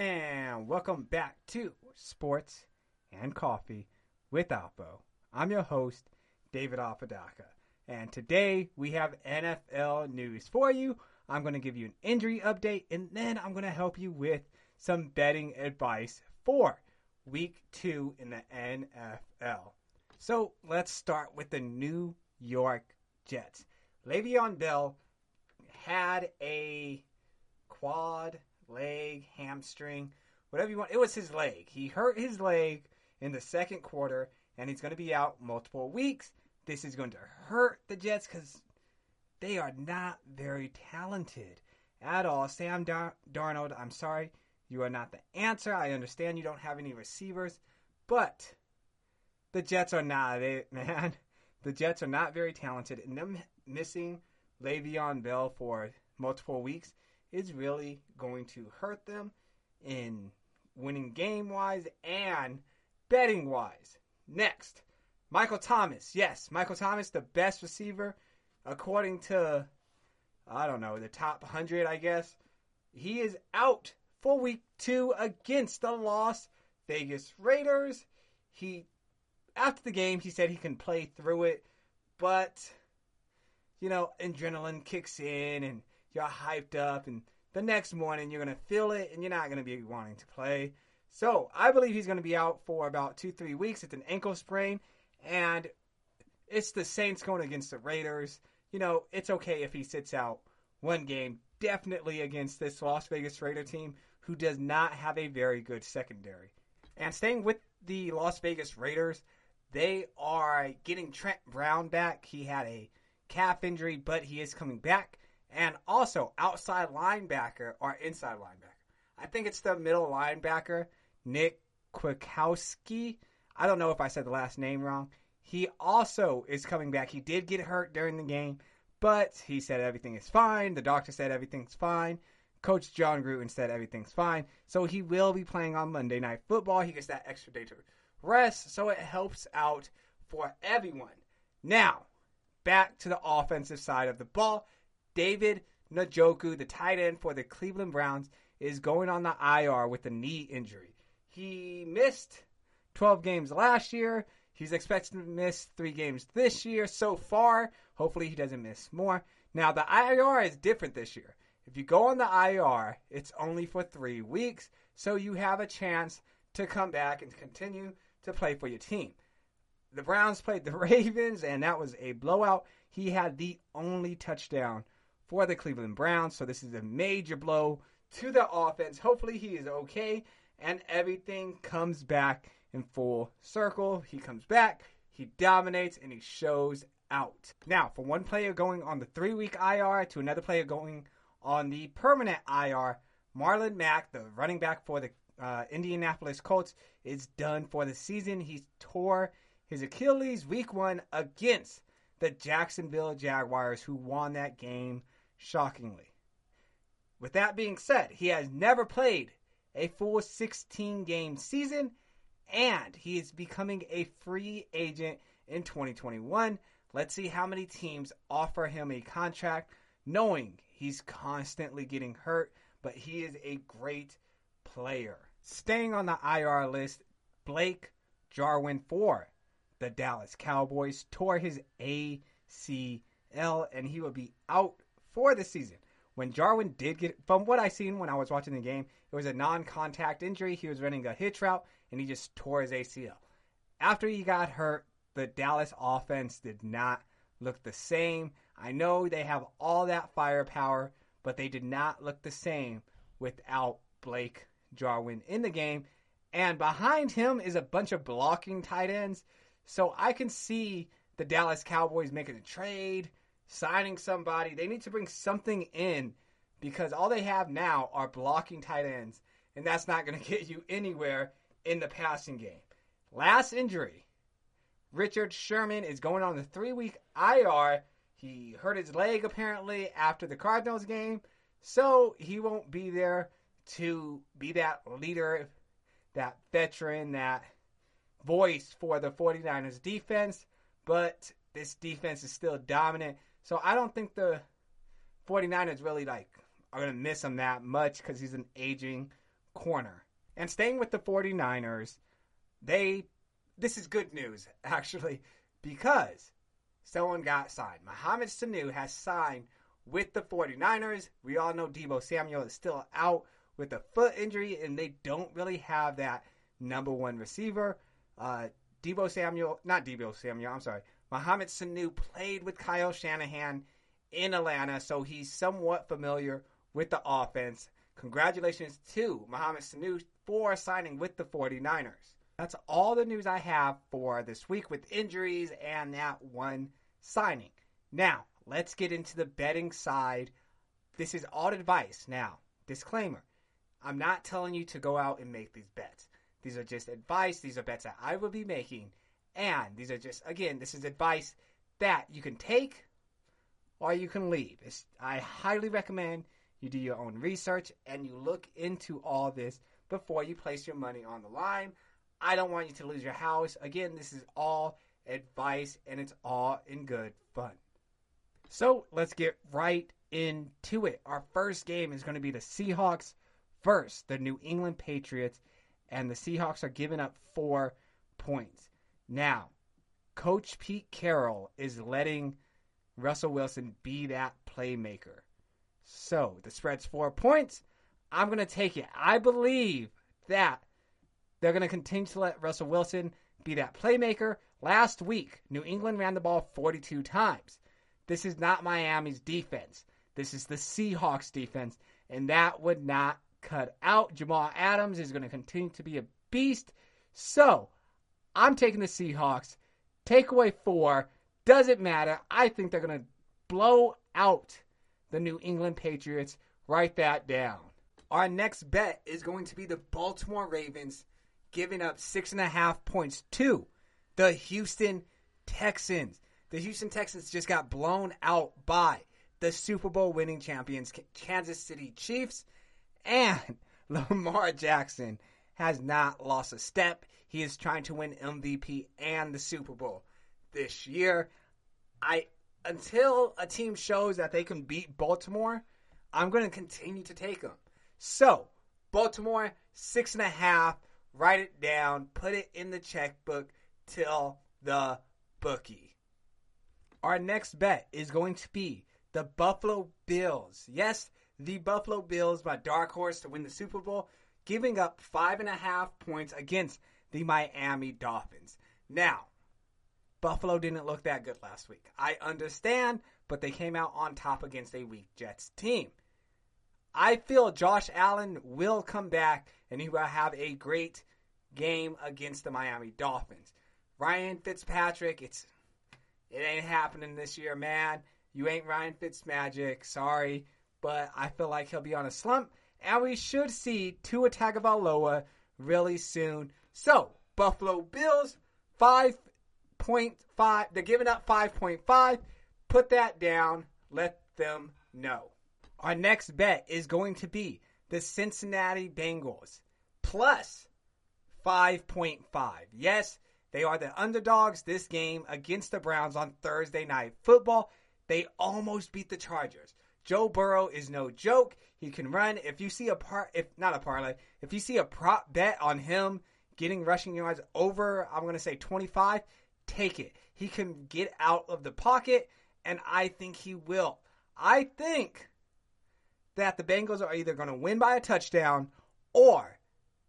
and welcome back to Sports and Coffee with Oppo. I'm your host, David Apodaca, and today we have NFL news for you. I'm going to give you an injury update, and then I'm going to help you with some betting advice for week two in the NFL. So let's start with the New York Jets. Le'Veon Bell had a quad, leg, hamstring, whatever you want. It was his leg. He hurt his leg in the second quarter, and he's going to be out multiple weeks. This is going to hurt the Jets because they are not very talented at all. Sam Dar- Darnold, I'm sorry, you are not the answer. I understand you don't have any receivers, but the Jets are not it, man. The Jets are not very talented, and them missing Le'Veon Bell for multiple weeks is really going to hurt them in winning game wise and betting wise. Next, Michael Thomas. Yes, Michael Thomas, the best receiver according to, I don't know, the top 100, I guess. He is out for week two against the Las Vegas Raiders. He, after the game, he said he can play through it, but, you know, adrenaline kicks in and you're hyped up, and the next morning you're going to feel it and you're not going to be wanting to play. So I believe he's going to be out for about two, three weeks. It's an ankle sprain, and it's the Saints going against the Raiders. You know, it's okay if he sits out one game, definitely against this Las Vegas Raider team who does not have a very good secondary. And staying with the Las Vegas Raiders, they are getting Trent Brown back. He had a calf injury, but he is coming back and also outside linebacker or inside linebacker. I think it's the middle linebacker, Nick Kwiatkoski. I don't know if I said the last name wrong. He also is coming back. He did get hurt during the game, but he said everything is fine. The doctor said everything's fine. Coach Jon Gruden said everything's fine. So he will be playing on Monday Night Football. He gets that extra day to rest, so it helps out for everyone. Now, back to the offensive side of the ball. David Njoku, the tight end for the Cleveland Browns, is going on the IR with a knee injury. He missed 12 games last year. He's expected to miss three games this year so far. Hopefully, he doesn't miss more. Now, the IR is different this year. If you go on the IR, it's only for three weeks, so you have a chance to come back and continue to play for your team. The Browns played the Ravens, and that was a blowout. He had the only touchdown for the Cleveland Browns. So this is a major blow to the offense. Hopefully he is okay and everything comes back in full circle. He comes back, he dominates, and he shows out. Now, for one player going on the three week IR to another player going on the permanent IR, Marlon Mack, the running back for the uh, Indianapolis Colts, is done for the season. He tore his Achilles week one against the Jacksonville Jaguars, who won that game shockingly. With that being said, he has never played a full 16 game season and he is becoming a free agent in 2021. Let's see how many teams offer him a contract, knowing he's constantly getting hurt, but he is a great player. Staying on the IR list, Blake Jarwin for the Dallas Cowboys tore his ACL and he will be out for the season. When Jarwin did get, from what I seen when I was watching the game, it was a non-contact injury. He was running a hitch route and he just tore his ACL. After he got hurt, the Dallas offense did not look the same. I know they have all that firepower, but they did not look the same without Blake Jarwin in the game. And behind him is a bunch of blocking tight ends. So I can see the Dallas Cowboys making a trade signing somebody. They need to bring something in because all they have now are blocking tight ends, and that's not going to get you anywhere in the passing game. Last injury Richard Sherman is going on the three week IR. He hurt his leg apparently after the Cardinals game, so he won't be there to be that leader, that veteran, that voice for the 49ers defense. But this defense is still dominant. So I don't think the 49ers really like are going to miss him that much because he's an aging corner. And staying with the 49ers, they this is good news actually because someone got signed. Mohamed Sanu has signed with the 49ers. We all know Deebo Samuel is still out with a foot injury and they don't really have that number one receiver. Uh, Deebo Samuel, not Deebo Samuel, I'm sorry. Mohamed Sanu played with Kyle Shanahan in Atlanta, so he's somewhat familiar with the offense. Congratulations to Mohamed Sanu for signing with the 49ers. That's all the news I have for this week with injuries and that one signing. Now, let's get into the betting side. This is all advice. Now, disclaimer I'm not telling you to go out and make these bets. These are just advice. These are bets that I will be making. And these are just, again, this is advice that you can take or you can leave. It's, I highly recommend you do your own research and you look into all this before you place your money on the line. I don't want you to lose your house. Again, this is all advice and it's all in good fun. So let's get right into it. Our first game is going to be the Seahawks versus the New England Patriots, and the Seahawks are giving up four points. Now, Coach Pete Carroll is letting Russell Wilson be that playmaker. So the spread's four points. I'm going to take it. I believe that they're going to continue to let Russell Wilson be that playmaker. Last week, New England ran the ball 42 times. This is not Miami's defense. This is the Seahawks defense, and that would not cut out. Jamal Adams is going to continue to be a beast. So, I'm taking the Seahawks. Take away four. Doesn't matter. I think they're going to blow out the New England Patriots. Write that down. Our next bet is going to be the Baltimore Ravens giving up six and a half points to the Houston Texans. The Houston Texans just got blown out by the Super Bowl winning champions, Kansas City Chiefs. And Lamar Jackson has not lost a step. He is trying to win MVP and the Super Bowl this year. I until a team shows that they can beat Baltimore, I'm going to continue to take them. So, Baltimore six and a half write it down, put it in the checkbook, till the bookie. Our next bet is going to be the Buffalo Bills. Yes, the Buffalo Bills, my dark horse to win the Super Bowl, giving up five and a half points against the Miami Dolphins. Now, Buffalo didn't look that good last week. I understand, but they came out on top against a weak Jets team. I feel Josh Allen will come back and he will have a great game against the Miami Dolphins. Ryan Fitzpatrick, it's it ain't happening this year, man. You ain't Ryan Fitzmagic, sorry, but I feel like he'll be on a slump, and we should see Tua Tagovailoa really soon. So Buffalo Bills five point five. They're giving up five point five. Put that down. Let them know. Our next bet is going to be the Cincinnati Bengals plus 5.5. Yes, they are the underdogs this game against the Browns on Thursday night football. They almost beat the Chargers. Joe Burrow is no joke. He can run. If you see a part, if not a parlay, if you see a prop bet on him getting rushing yards over, I'm going to say 25, take it. He can get out of the pocket, and I think he will. I think that the Bengals are either going to win by a touchdown or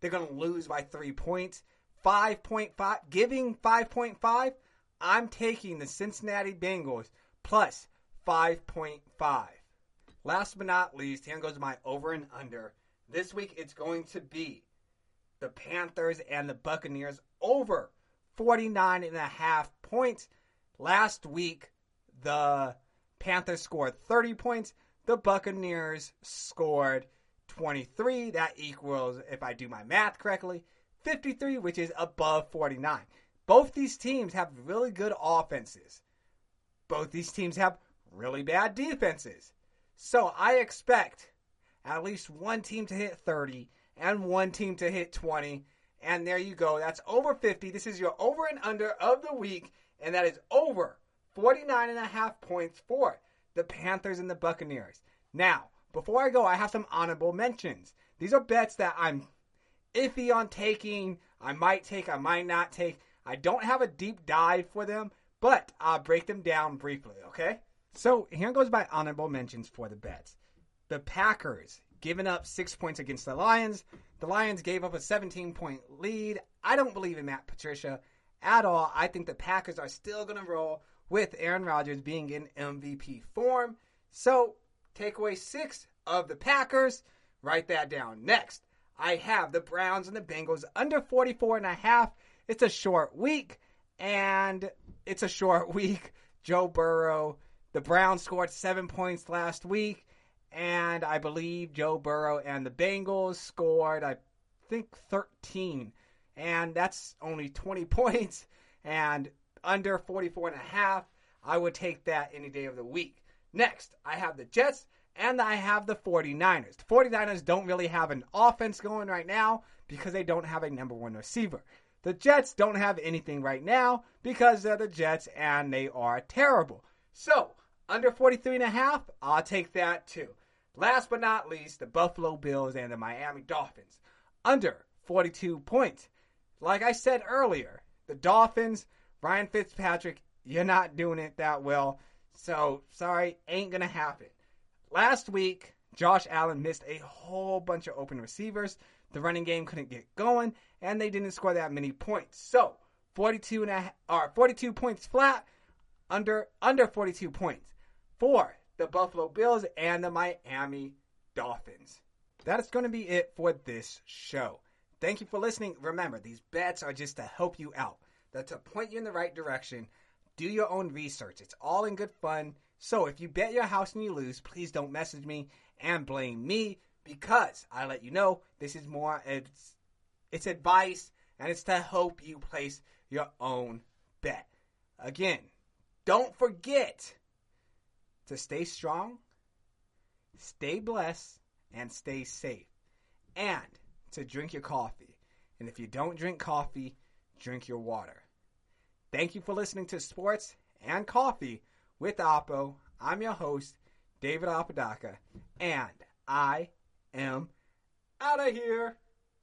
they're going to lose by three points. 5.5, giving 5.5, I'm taking the Cincinnati Bengals plus 5.5. Last but not least, here goes my over and under. This week it's going to be the Panthers and the Buccaneers over 49 and a half points. Last week, the Panthers scored 30 points. The Buccaneers scored 23. That equals, if I do my math correctly, 53, which is above 49. Both these teams have really good offenses. Both these teams have really bad defenses. So I expect at least one team to hit 30 and one team to hit 20. And there you go. That's over 50. This is your over and under of the week. And that is over 49 and a half points for the Panthers and the Buccaneers. Now, before I go, I have some honorable mentions. These are bets that I'm iffy on taking. I might take, I might not take. I don't have a deep dive for them, but I'll break them down briefly, okay? So here goes my honorable mentions for the bets. The Packers giving up six points against the Lions. The Lions gave up a 17 point lead. I don't believe in Matt Patricia at all. I think the Packers are still going to roll with Aaron Rodgers being in MVP form. So, take away six of the Packers. Write that down. Next, I have the Browns and the Bengals under 44 and a half. It's a short week, and it's a short week. Joe Burrow, the Browns scored seven points last week, and I believe Joe Burrow and the Bengals scored, I think, 13. And that's only 20 points, and under 44 and a half. I would take that any day of the week. Next, I have the Jets and I have the 49ers. The 49ers don't really have an offense going right now because they don't have a number one receiver. The Jets don't have anything right now because they're the Jets and they are terrible. So, under 43 and a half, I'll take that too. Last but not least, the Buffalo Bills and the Miami Dolphins. Under 42 points. Like I said earlier, the Dolphins, Ryan Fitzpatrick, you're not doing it that well. So, sorry, ain't going to happen. Last week, Josh Allen missed a whole bunch of open receivers. The running game couldn't get going, and they didn't score that many points. So, 42 and a, or 42 points flat, under under 42 points for the Buffalo Bills and the Miami Dolphins. That is going to be it for this show. Thank you for listening. Remember, these bets are just to help you out. They're to point you in the right direction. Do your own research. It's all in good fun. So if you bet your house and you lose, please don't message me and blame me because I let you know this is more it's it's advice and it's to help you place your own bet. Again, don't forget to stay strong, stay blessed, and stay safe. And to drink your coffee. And if you don't drink coffee, drink your water. Thank you for listening to Sports and Coffee with Oppo. I'm your host, David Apodaca, and I am out of here.